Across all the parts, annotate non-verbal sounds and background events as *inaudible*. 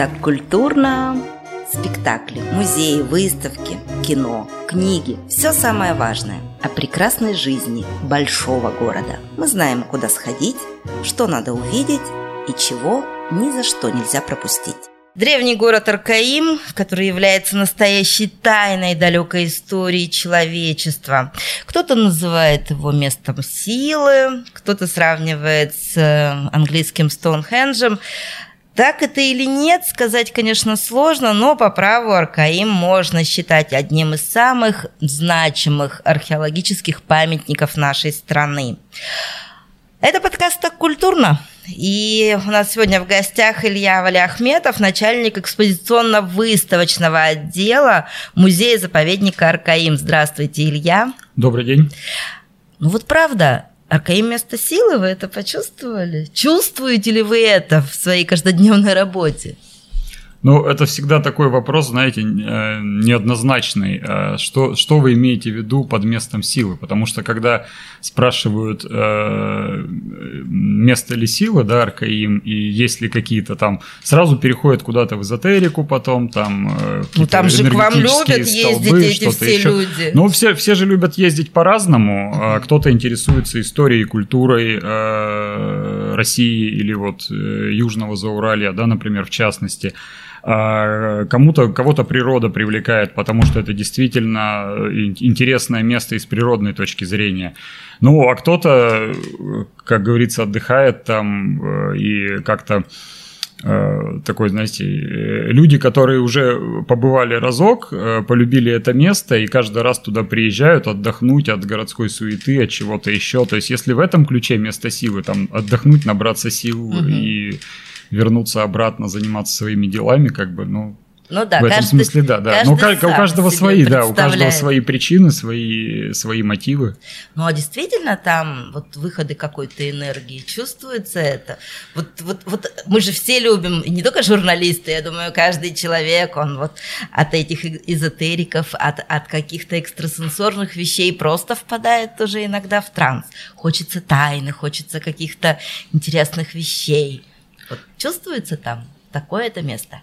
Так культурно. Спектакли, музеи, выставки, кино, книги – все самое важное о прекрасной жизни большого города. Мы знаем, куда сходить, что надо увидеть и чего ни за что нельзя пропустить. Древний город Аркаим, который является настоящей тайной далекой истории человечества. Кто-то называет его местом силы, кто-то сравнивает с э, английским Стоунхенджем. Так это или нет, сказать, конечно, сложно, но по праву Аркаим можно считать одним из самых значимых археологических памятников нашей страны. Это подкаст «Так культурно». И у нас сегодня в гостях Илья Валиахметов, начальник экспозиционно-выставочного отдела музея-заповедника Аркаим. Здравствуйте, Илья. Добрый день. Ну вот правда, Аркаим место силы, вы это почувствовали? Чувствуете ли вы это в своей каждодневной работе? Ну, это всегда такой вопрос, знаете, э, неоднозначный. Э, что, что вы имеете в виду под местом силы? Потому что когда спрашивают, э, место ли силы, да, Аркаим, и есть ли какие-то там, сразу переходят куда-то в эзотерику потом, там Ну, там же к вам любят ездить эти все еще. люди. Ну, все, все же любят ездить по-разному. Uh-huh. Кто-то интересуется историей, культурой России или вот Южного Зауралья, да, например, в частности. А, кому-то, кого-то природа привлекает, потому что это действительно интересное место из природной точки зрения. Ну, а кто-то, как говорится, отдыхает там э, и как-то э, такой, знаете, э, люди, которые уже побывали разок, полюбили это место и каждый раз туда приезжают отдохнуть от городской суеты, от чего-то еще. То есть, если в этом ключе место силы, там отдохнуть, набраться сил угу. и вернуться обратно, заниматься своими делами, как бы, ну, ну да, в этом каждый, смысле, да, да. Но у каждого свои, да, у каждого свои причины, свои, свои мотивы. Ну а действительно там вот выходы какой-то энергии, чувствуется это. Вот, вот, вот мы же все любим, не только журналисты, я думаю, каждый человек, он вот от этих эзотериков, от, от каких-то экстрасенсорных вещей просто впадает тоже иногда в транс. Хочется тайны, хочется каких-то интересных вещей. Вот чувствуется там такое это место?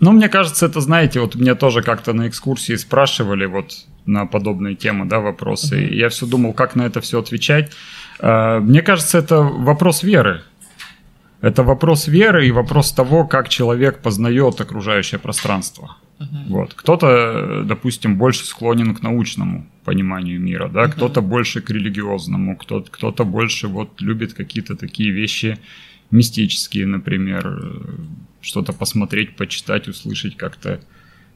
Ну, мне кажется, это, знаете, вот меня тоже как-то на экскурсии спрашивали вот на подобные темы, да, вопросы. Uh-huh. И я все думал, как на это все отвечать. А, мне кажется, это вопрос веры. Это вопрос веры и вопрос того, как человек познает окружающее пространство. Uh-huh. Вот. Кто-то, допустим, больше склонен к научному пониманию мира, да, uh-huh. кто-то больше к религиозному, кто-то, кто-то больше вот любит какие-то такие вещи, мистические, например, что-то посмотреть, почитать, услышать как-то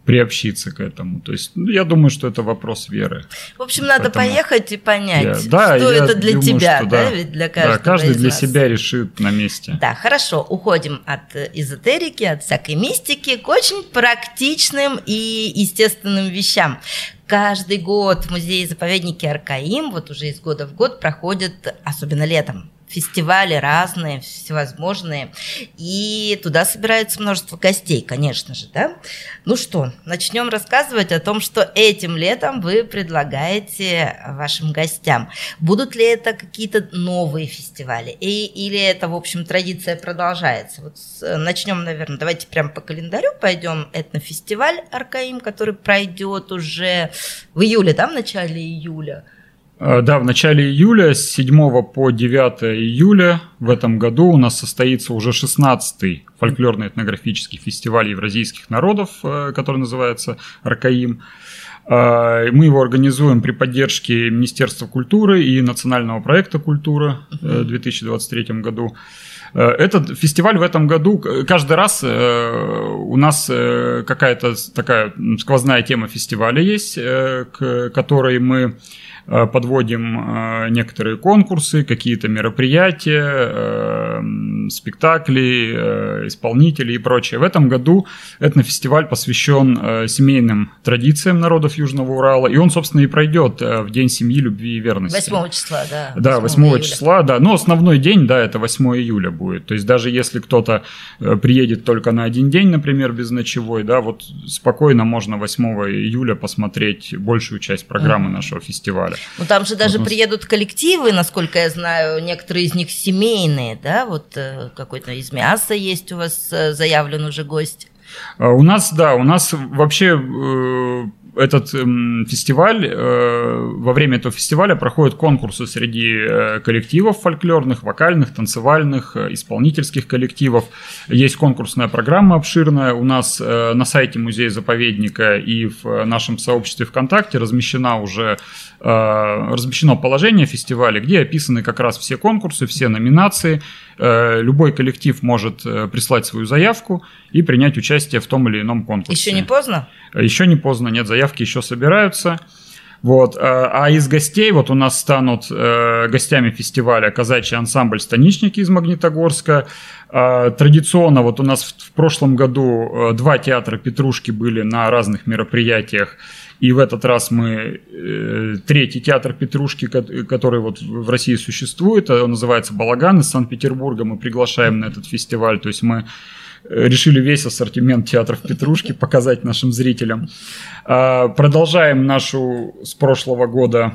приобщиться к этому. То есть, ну, я думаю, что это вопрос веры. В общем, надо Поэтому поехать и понять, я, да, что это для думаю, тебя, что, да, ведь для каждого. Да, каждый для нас. себя решит на месте. Да, хорошо. Уходим от эзотерики, от всякой мистики к очень практичным и естественным вещам. Каждый год в музее-заповеднике Аркаим, вот уже из года в год, проходят, особенно летом, фестивали разные, всевозможные, и туда собирается множество гостей, конечно же, да? Ну что, начнем рассказывать о том, что этим летом вы предлагаете вашим гостям. Будут ли это какие-то новые фестивали, и, или это, в общем, традиция продолжается? Вот начнем, наверное, давайте прямо по календарю пойдем. Этнофестиваль Аркаим, который пройдет уже в июле, да, в начале июля. Э, да, в начале июля, с 7 по 9 июля в этом году у нас состоится уже 16-й фольклорно-этнографический фестиваль евразийских народов, э, который называется «Аркаим». Э, мы его организуем при поддержке Министерства культуры и национального проекта «Культура» в 2023 году. Этот фестиваль в этом году, каждый раз у нас какая-то такая сквозная тема фестиваля есть, к которой мы подводим э, некоторые конкурсы, какие-то мероприятия, э, спектакли, исполнители и прочее. В этом году этнофестиваль посвящен семейным традициям народов Южного Урала, и он, собственно, и пройдет в День семьи, любви и верности. 8 числа, да. Да, 8, 8 числа, да. Но основной день, да, это 8 июля будет. То есть даже если кто-то приедет только на один день, например, без ночевой, да, вот спокойно можно 8 июля посмотреть большую часть программы mm-hmm. нашего фестиваля далее. Ну там же даже вот. приедут коллективы, насколько я знаю, некоторые из них семейные, да, вот э, какой-то из мяса есть у вас э, заявлен уже гость. У нас, да, у нас вообще этот э, фестиваль, э, во время этого фестиваля проходят конкурсы среди э, коллективов фольклорных, вокальных, танцевальных, э, исполнительских коллективов. Есть конкурсная программа обширная. У нас э, на сайте музея-заповедника и в э, нашем сообществе ВКонтакте размещена уже э, размещено положение фестиваля, где описаны как раз все конкурсы, все номинации. Э, любой коллектив может э, прислать свою заявку и принять участие в том или ином конкурсе. Еще не поздно? Еще не поздно, нет, заявки еще собираются. Вот. А, а из гостей, вот у нас станут э, гостями фестиваля казачий ансамбль «Станичники» из Магнитогорска. Э, традиционно вот у нас в, прошлом году э, два театра «Петрушки» были на разных мероприятиях. И в этот раз мы э, третий театр Петрушки, который вот в России существует, он называется «Балаган» из Санкт-Петербурга. Мы приглашаем на этот фестиваль. То есть мы решили весь ассортимент театров Петрушки показать нашим зрителям. А, продолжаем нашу с прошлого года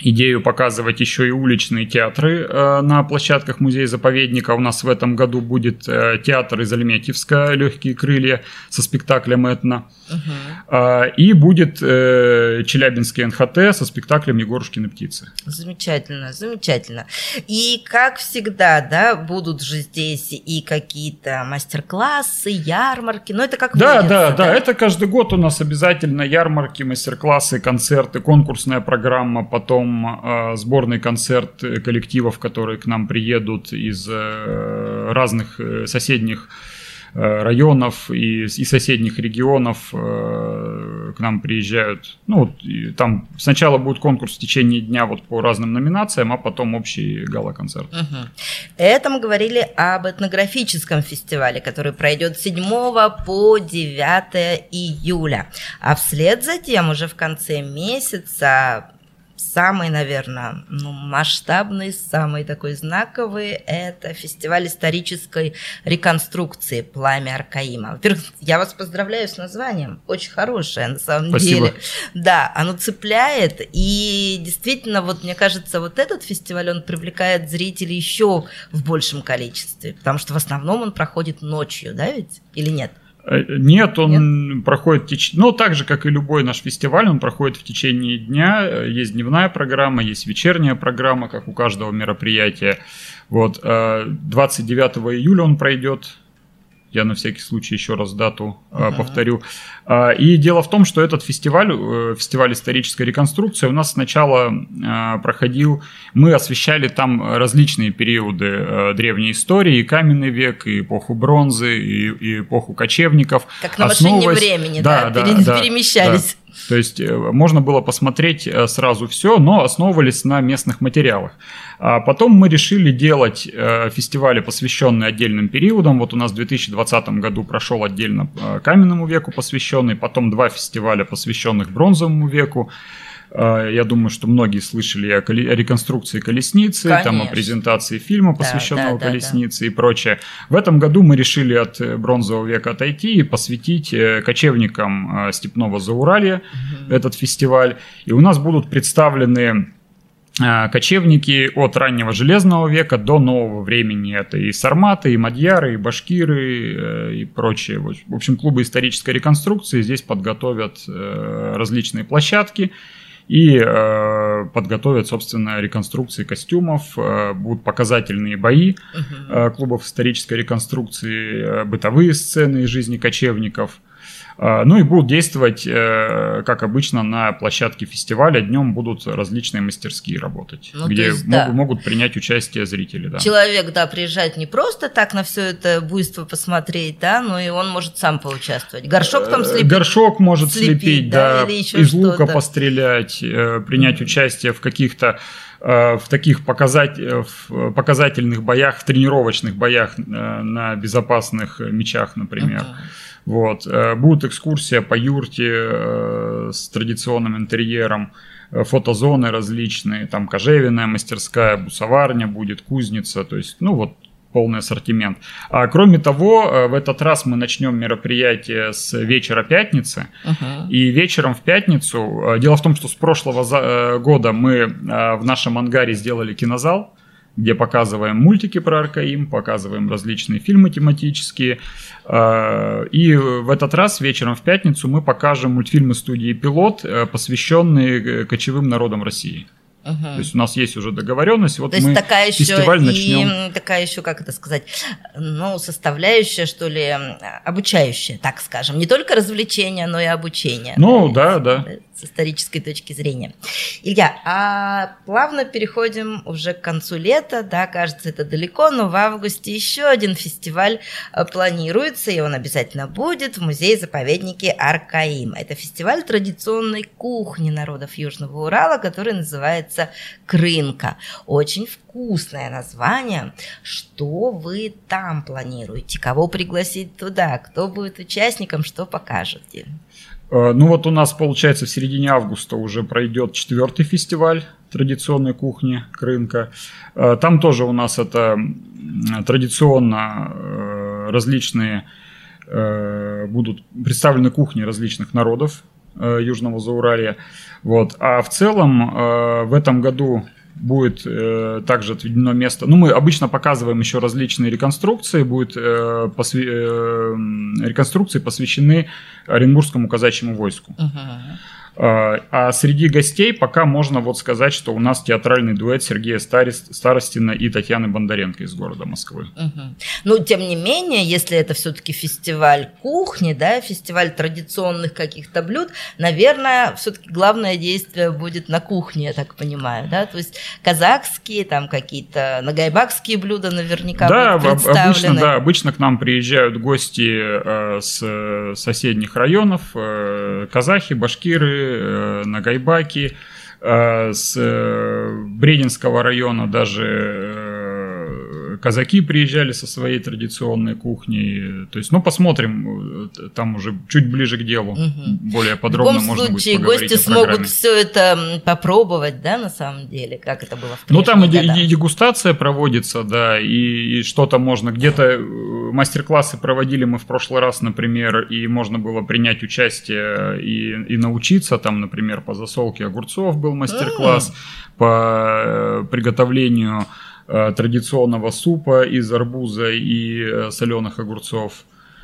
идею показывать еще и уличные театры э, на площадках музея-заповедника. У нас в этом году будет э, театр из Альметьевска «Легкие крылья» со спектаклем «Этно». Угу. Э, и будет э, Челябинский НХТ со спектаклем «Егорушкины птицы». Замечательно, замечательно. И, как всегда, да, будут же здесь и какие-то мастер-классы, ярмарки. Но это как Да, водится, да, да, да. Это каждый год у нас обязательно ярмарки, мастер-классы, концерты, конкурсная программа, потом потом э, сборный концерт коллективов, которые к нам приедут из э, разных э, соседних э, районов и, и соседних регионов э, к нам приезжают. Ну, вот, там сначала будет конкурс в течение дня вот по разным номинациям, а потом общий гала-концерт. Угу. Это мы говорили об этнографическом фестивале, который пройдет с 7 по 9 июля. А вслед за тем уже в конце месяца самый, наверное, ну, масштабный, самый такой знаковый – это фестиваль исторической реконструкции «Пламя Аркаима». Во-первых, я вас поздравляю с названием, очень хорошее на самом Спасибо. деле. Да, оно цепляет, и действительно, вот мне кажется, вот этот фестиваль, он привлекает зрителей еще в большем количестве, потому что в основном он проходит ночью, да ведь, или нет? Э, нет, он Нет? проходит, теч... ну, так же, как и любой наш фестиваль, он проходит в течение дня. Есть дневная программа, есть вечерняя программа, как у каждого мероприятия. Вот, 29 э, июля он пройдет я на всякий случай еще раз дату uh-huh. повторю. А, и дело в том, что этот фестиваль, э, фестиваль исторической реконструкции, у нас сначала а, проходил, мы освещали там различные периоды э, древней истории, и каменный век, и эпоху бронзы, и, и эпоху кочевников. Как на машине времени, да, да, да перемещались. Да. То есть э, можно было посмотреть э, сразу все, но основывались на местных материалах. А потом мы решили делать э, фестивали, посвященные отдельным периодам. Вот у нас в 2020 году прошел отдельно каменному веку посвященный, потом два фестиваля, посвященных бронзовому веку. А, я думаю, что многие слышали о, реконструкции колесницы, Конечно. там о презентации фильма, посвященного да, да, колеснице да, и прочее. В этом году мы решили от э, бронзового века отойти и посвятить э, кочевникам э, степного Зауралья угу. этот фестиваль. И у нас будут представлены кочевники от раннего железного века до нового времени. Это и сарматы, и мадьяры, и башкиры, и прочие. В общем, клубы исторической реконструкции здесь подготовят различные площадки и э, подготовят, собственно, реконструкции костюмов, э, будут показательные бои э, клубов исторической реконструкции, э, бытовые сцены из жизни кочевников. А, ну и будут действовать, э, как обычно, на площадке фестиваля. Днем будут различные мастерские работать, ну, где есть, могут, да. могут принять участие зрители. Да. Человек, да, приезжает не просто так на все это буйство посмотреть, да, но и он может сам поучаствовать. Горшок там э, слепить. Горшок может слепить, слепить да, да из лука пострелять, э, принять участие в каких-то в таких показать, в показательных боях, в тренировочных боях на безопасных мечах, например. Uh-huh. Вот. Э, будет экскурсия по юрте э, с традиционным интерьером, э, фотозоны различные, там кожевенная мастерская, бусоварня будет, кузница, то есть, ну вот, полный ассортимент. А кроме того, в этот раз мы начнем мероприятие с вечера пятницы. Uh-huh. И вечером в пятницу, дело в том, что с прошлого года мы в нашем ангаре сделали кинозал, где показываем мультики про Аркаим, показываем различные фильмы тематические. Э, и в этот раз вечером в пятницу мы покажем мультфильмы студии «Пилот», э, посвященные кочевым народам России. Угу. То есть у нас есть уже договоренность. Вот То есть такая еще фестиваль начнем. И такая еще, как это сказать, ну, составляющая, что ли, обучающая, так скажем. Не только развлечение, но и обучение. Ну, да, да. да с исторической точки зрения. Илья, а плавно переходим уже к концу лета, да, кажется, это далеко, но в августе еще один фестиваль э, планируется, и он обязательно будет в музее-заповеднике Аркаим. Это фестиваль традиционной кухни народов Южного Урала, который называется Крынка. Очень вкусное название. Что вы там планируете? Кого пригласить туда? Кто будет участником? Что покажете? Э, ну вот у нас, получается, в середине августа уже пройдет четвертый фестиваль традиционной кухни Крынка. Э, там тоже у нас это традиционно э, различные будут представлены кухни различных народов Южного Зауралья. Вот. А в целом в этом году будет э, также отведено место. Ну, мы обычно показываем еще различные реконструкции. Будет э, э, реконструкции посвящены Оренбургскому казачьему войску. Uh-huh. А, а среди гостей пока можно вот сказать, что у нас театральный дуэт Сергея Старостина и Татьяны Бондаренко из города Москвы. Угу. Ну, тем не менее, если это все-таки фестиваль кухни, да, фестиваль традиционных каких-то блюд, наверное, все-таки главное действие будет на кухне, я так понимаю, да, то есть казахские, там какие-то нагайбакские блюда наверняка да, будут. Обычно, да, обычно к нам приезжают гости э, с соседних районов, э, казахи, башкиры, э, на Гайбаке, э, с э, Брединского района даже казаки приезжали со своей традиционной кухней. То есть, ну, посмотрим, э, там уже чуть ближе к делу, угу. более подробно можно случае, будет поговорить гости смогут все это попробовать, да, на самом деле, как это было в Ну, там и, и дегустация проводится, да, и, и что-то можно, где-то э, мастер-классы проводили мы в прошлый раз, например, и можно было принять участие и, и научиться, там, например, по засолке огурцов был мастер-класс, mm. по э, приготовлению традиционного супа из арбуза и э, соленых огурцов.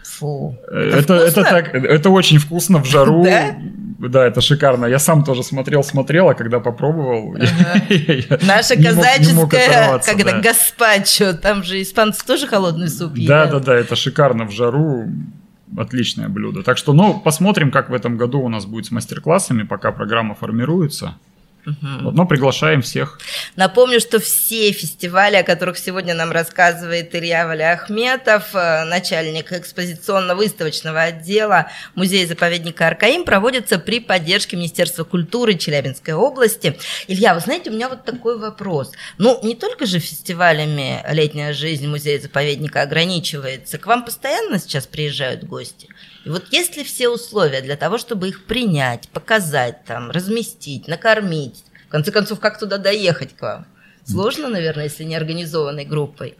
Фу. Э, это, это, это, так, это очень вкусно в жару. Да? Да, это шикарно. Я сам тоже смотрел, смотрел, а когда попробовал... *laughs* Наша казаческая, это, гаспачо, там же испанцы тоже холодный суп едят. Да, да, да, это шикарно в жару. Отличное блюдо. Так что, ну, посмотрим, как в этом году у нас будет с мастер-классами, пока программа формируется. Угу. Но приглашаем всех. Напомню, что все фестивали, о которых сегодня нам рассказывает Илья Валиахметов, э, начальник экспозиционно-выставочного отдела музея-заповедника Аркаим, проводятся при поддержке Министерства культуры Челябинской области. Илья, вы знаете, у меня вот такой вопрос. Ну, не только же фестивалями летняя жизнь музея-заповедника ограничивается. К вам постоянно сейчас приезжают гости? И вот есть ли все условия для того, чтобы их принять, показать, там, разместить, накормить, в конце концов, как туда доехать к вам? Сложно, наверное, если не организованной группой.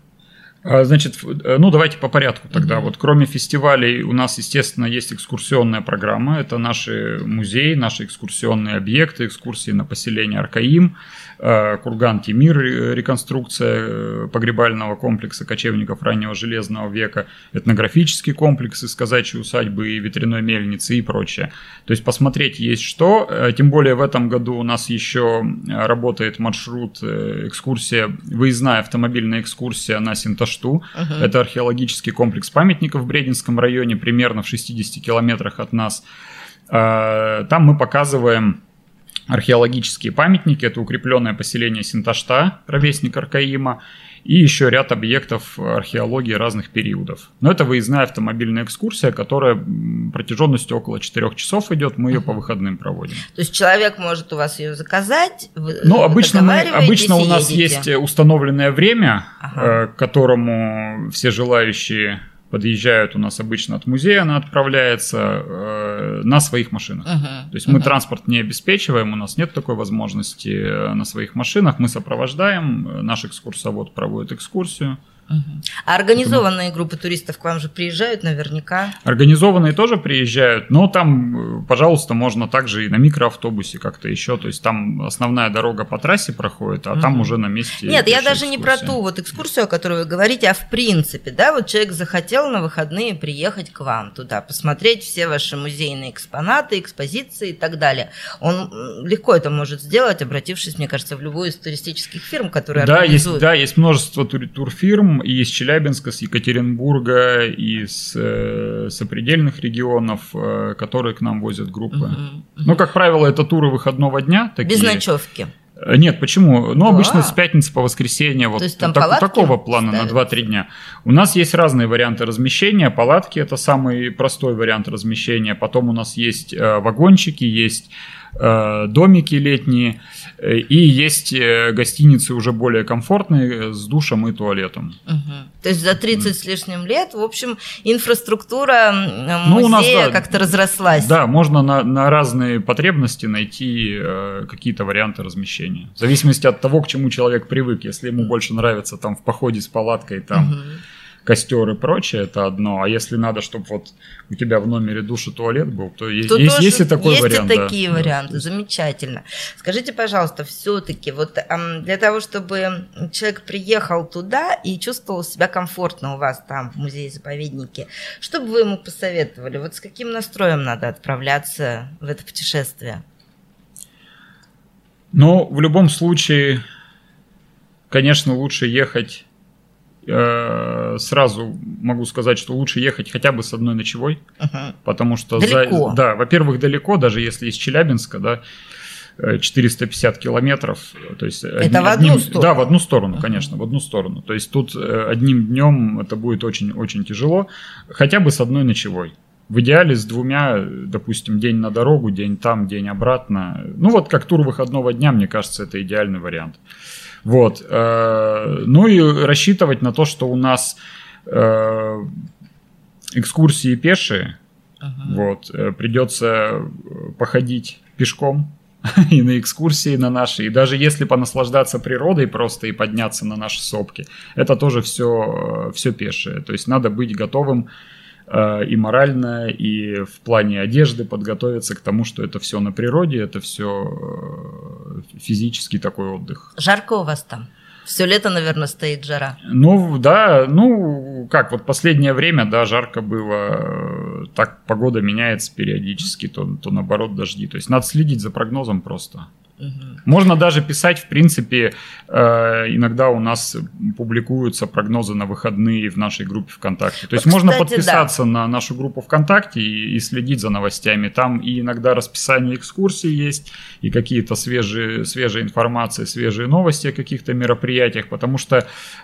А, значит, э, ну давайте по порядку тогда. Mm-hmm. Вот кроме фестивалей у нас, естественно, есть экскурсионная программа. Это наши музеи, наши экскурсионные объекты, экскурсии на поселение Аркаим. Э, курган Тимир, э, реконструкция э, погребального комплекса кочевников раннего железного века, этнографический комплекс из казачьей усадьбы и ветряной мельницы и прочее. То есть посмотреть есть что, тем более в этом году у нас еще работает маршрут, экскурсия, выездная автомобильная экскурсия на Синташту. Uh-huh. Это археологический комплекс памятников в Брединском районе, примерно в 60 километрах от нас. Там мы показываем археологические памятники. Это укрепленное поселение Синташта, ровесник Аркаима, и еще ряд объектов археологии разных периодов. Но это выездная автомобильная экскурсия, которая протяженностью около 4 часов идет, мы ее по выходным проводим. То есть человек может у вас ее заказать? Вы ну, обычно, мы, обычно у нас едете. есть установленное время, ага. Э, к которому все желающие подъезжают у нас обычно от музея, она отправляется э, на своих машинах. Uh-huh. То есть uh-huh. мы транспорт не обеспечиваем, у нас нет такой возможности э, на своих машинах. Мы сопровождаем, э, наш экскурсовод проводит экскурсию, А организованные группы туристов к вам же приезжают наверняка? Организованные тоже приезжают, но там, э, пожалуйста, можно также и на микроавтобусе как-то еще. То есть там основная дорога по трассе проходит, а угу. там уже на месте. Нет, я даже экскурсия. не про ту вот экскурсию, о которой вы говорите, а в принципе, да, вот человек захотел на выходные приехать к вам туда, посмотреть все ваши музейные экспонаты, экспозиции и так далее. Он легко это может сделать, обратившись, мне кажется, в любую из туристических фирм, которые да, организуют. Есть, да, есть множество тур турфирм и из Челябинска, с Екатеринбурга, и с э, сопредельных регионов, э, которые к нам возят группы. Угу, угу. Ну, как правило, это туры выходного дня. Такие. Без ночевки. Э, нет, почему? Ну, да. обычно с пятницы по воскресенье, вот есть, так, такого плана ставят? на 2-3 дня. У нас есть разные варианты размещения. Палатки это самый простой вариант размещения. Потом у нас есть э, вагончики, есть домики летние, э, и есть э, гостиницы уже более комфортные с душем и туалетом. Угу. То есть за 30 mm. с лишним лет, в общем, инфраструктура ну, музея да, как-то разрослась. Да, можно на, на разные потребности найти э, какие-то варианты размещения. В зависимости от того, к чему человек привык. Если ему больше нравится там в походе с палаткой, там... Угу костер и прочее, это одно. А если надо, чтобы вот у тебя в номере душ и туалет был, то есть, то есть, есть и такой есть вариант. Есть и такие да. варианты, замечательно. Скажите, пожалуйста, все-таки вот для того, чтобы человек приехал туда и чувствовал себя комфортно у вас там в музее-заповеднике, что бы вы ему посоветовали? Вот с каким настроем надо отправляться в это путешествие? Ну, в любом случае, конечно, лучше ехать сразу могу сказать, что лучше ехать хотя бы с одной ночевой, uh-huh. потому что далеко. За, да, во-первых, далеко, даже если из Челябинска, да, 450 э, километров, то есть это одним, в одну одним, сторону. Да, в одну сторону, uh-huh. конечно, в одну сторону. То есть тут э, одним днем это будет очень очень тяжело, хотя бы с одной ночевой. В идеале с двумя, допустим, день на дорогу, день там, день обратно. Ну вот как тур выходного дня, мне кажется, это идеальный вариант. Вот. Э, ну и рассчитывать на то, что у нас э, экскурсии пешие, ага. вот, э, придется походить пешком *laughs* и на экскурсии на наши, и даже если понаслаждаться природой просто и подняться на наши сопки, это тоже все, все пешее. То есть надо быть готовым и морально, и в плане одежды подготовиться к тому, что это все на природе, это все э, физический такой отдых. Жарко у вас там? Все лето, наверное, стоит жара. Ну, да, ну, как, вот последнее время, да, жарко было, так погода меняется периодически, то, то наоборот дожди. То есть надо следить за прогнозом просто. Можно даже писать, в принципе, э, иногда у нас публикуются прогнозы на выходные в нашей группе ВКонтакте. То есть вот, можно кстати, подписаться да. на нашу группу ВКонтакте и, и следить за новостями. Там и иногда расписание экскурсий есть, и какие-то свежие, свежие информации, свежие новости о каких-то мероприятиях, потому что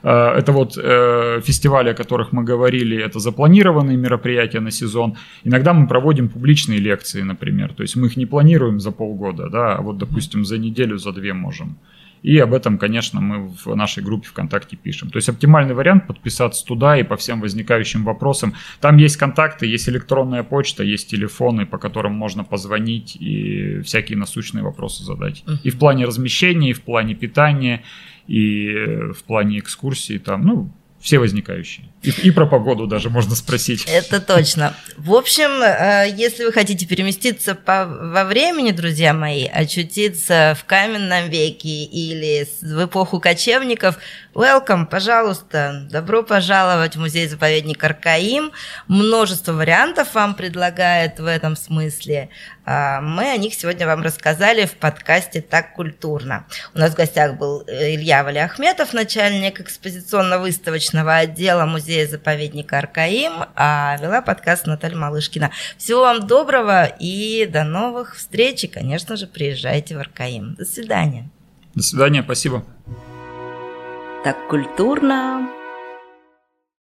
э, это вот э, фестивали, о которых мы говорили, это запланированные мероприятия на сезон. Иногда мы проводим публичные лекции, например. То есть мы их не планируем за полгода, да, а вот, допустим, за неделю, за две можем. И об этом, конечно, мы в нашей группе ВКонтакте пишем. То есть оптимальный вариант подписаться туда и по всем возникающим вопросам. Там есть контакты, есть электронная почта, есть телефоны, по которым можно позвонить и всякие насущные вопросы задать. Uh-huh. И в плане размещения, и в плане питания, и в плане экскурсий там, ну, все возникающие. И, и про погоду даже можно спросить. Это точно. В общем, э, если вы хотите переместиться по, во времени, друзья мои, очутиться в каменном веке или в эпоху кочевников, welcome, пожалуйста, добро пожаловать в музей-заповедник Аркаим. Множество вариантов вам предлагает в этом смысле. А, мы о них сегодня вам рассказали в подкасте «Так культурно». У нас в гостях был э, Илья Валиахметов, начальник экспозиционно-выставочного отдела музея-заповедника Аркаим, а вела подкаст Наталья Малышкина. Всего вам доброго и до новых встреч. И, конечно же, приезжайте в Аркаим. До свидания. До свидания, спасибо. Так культурно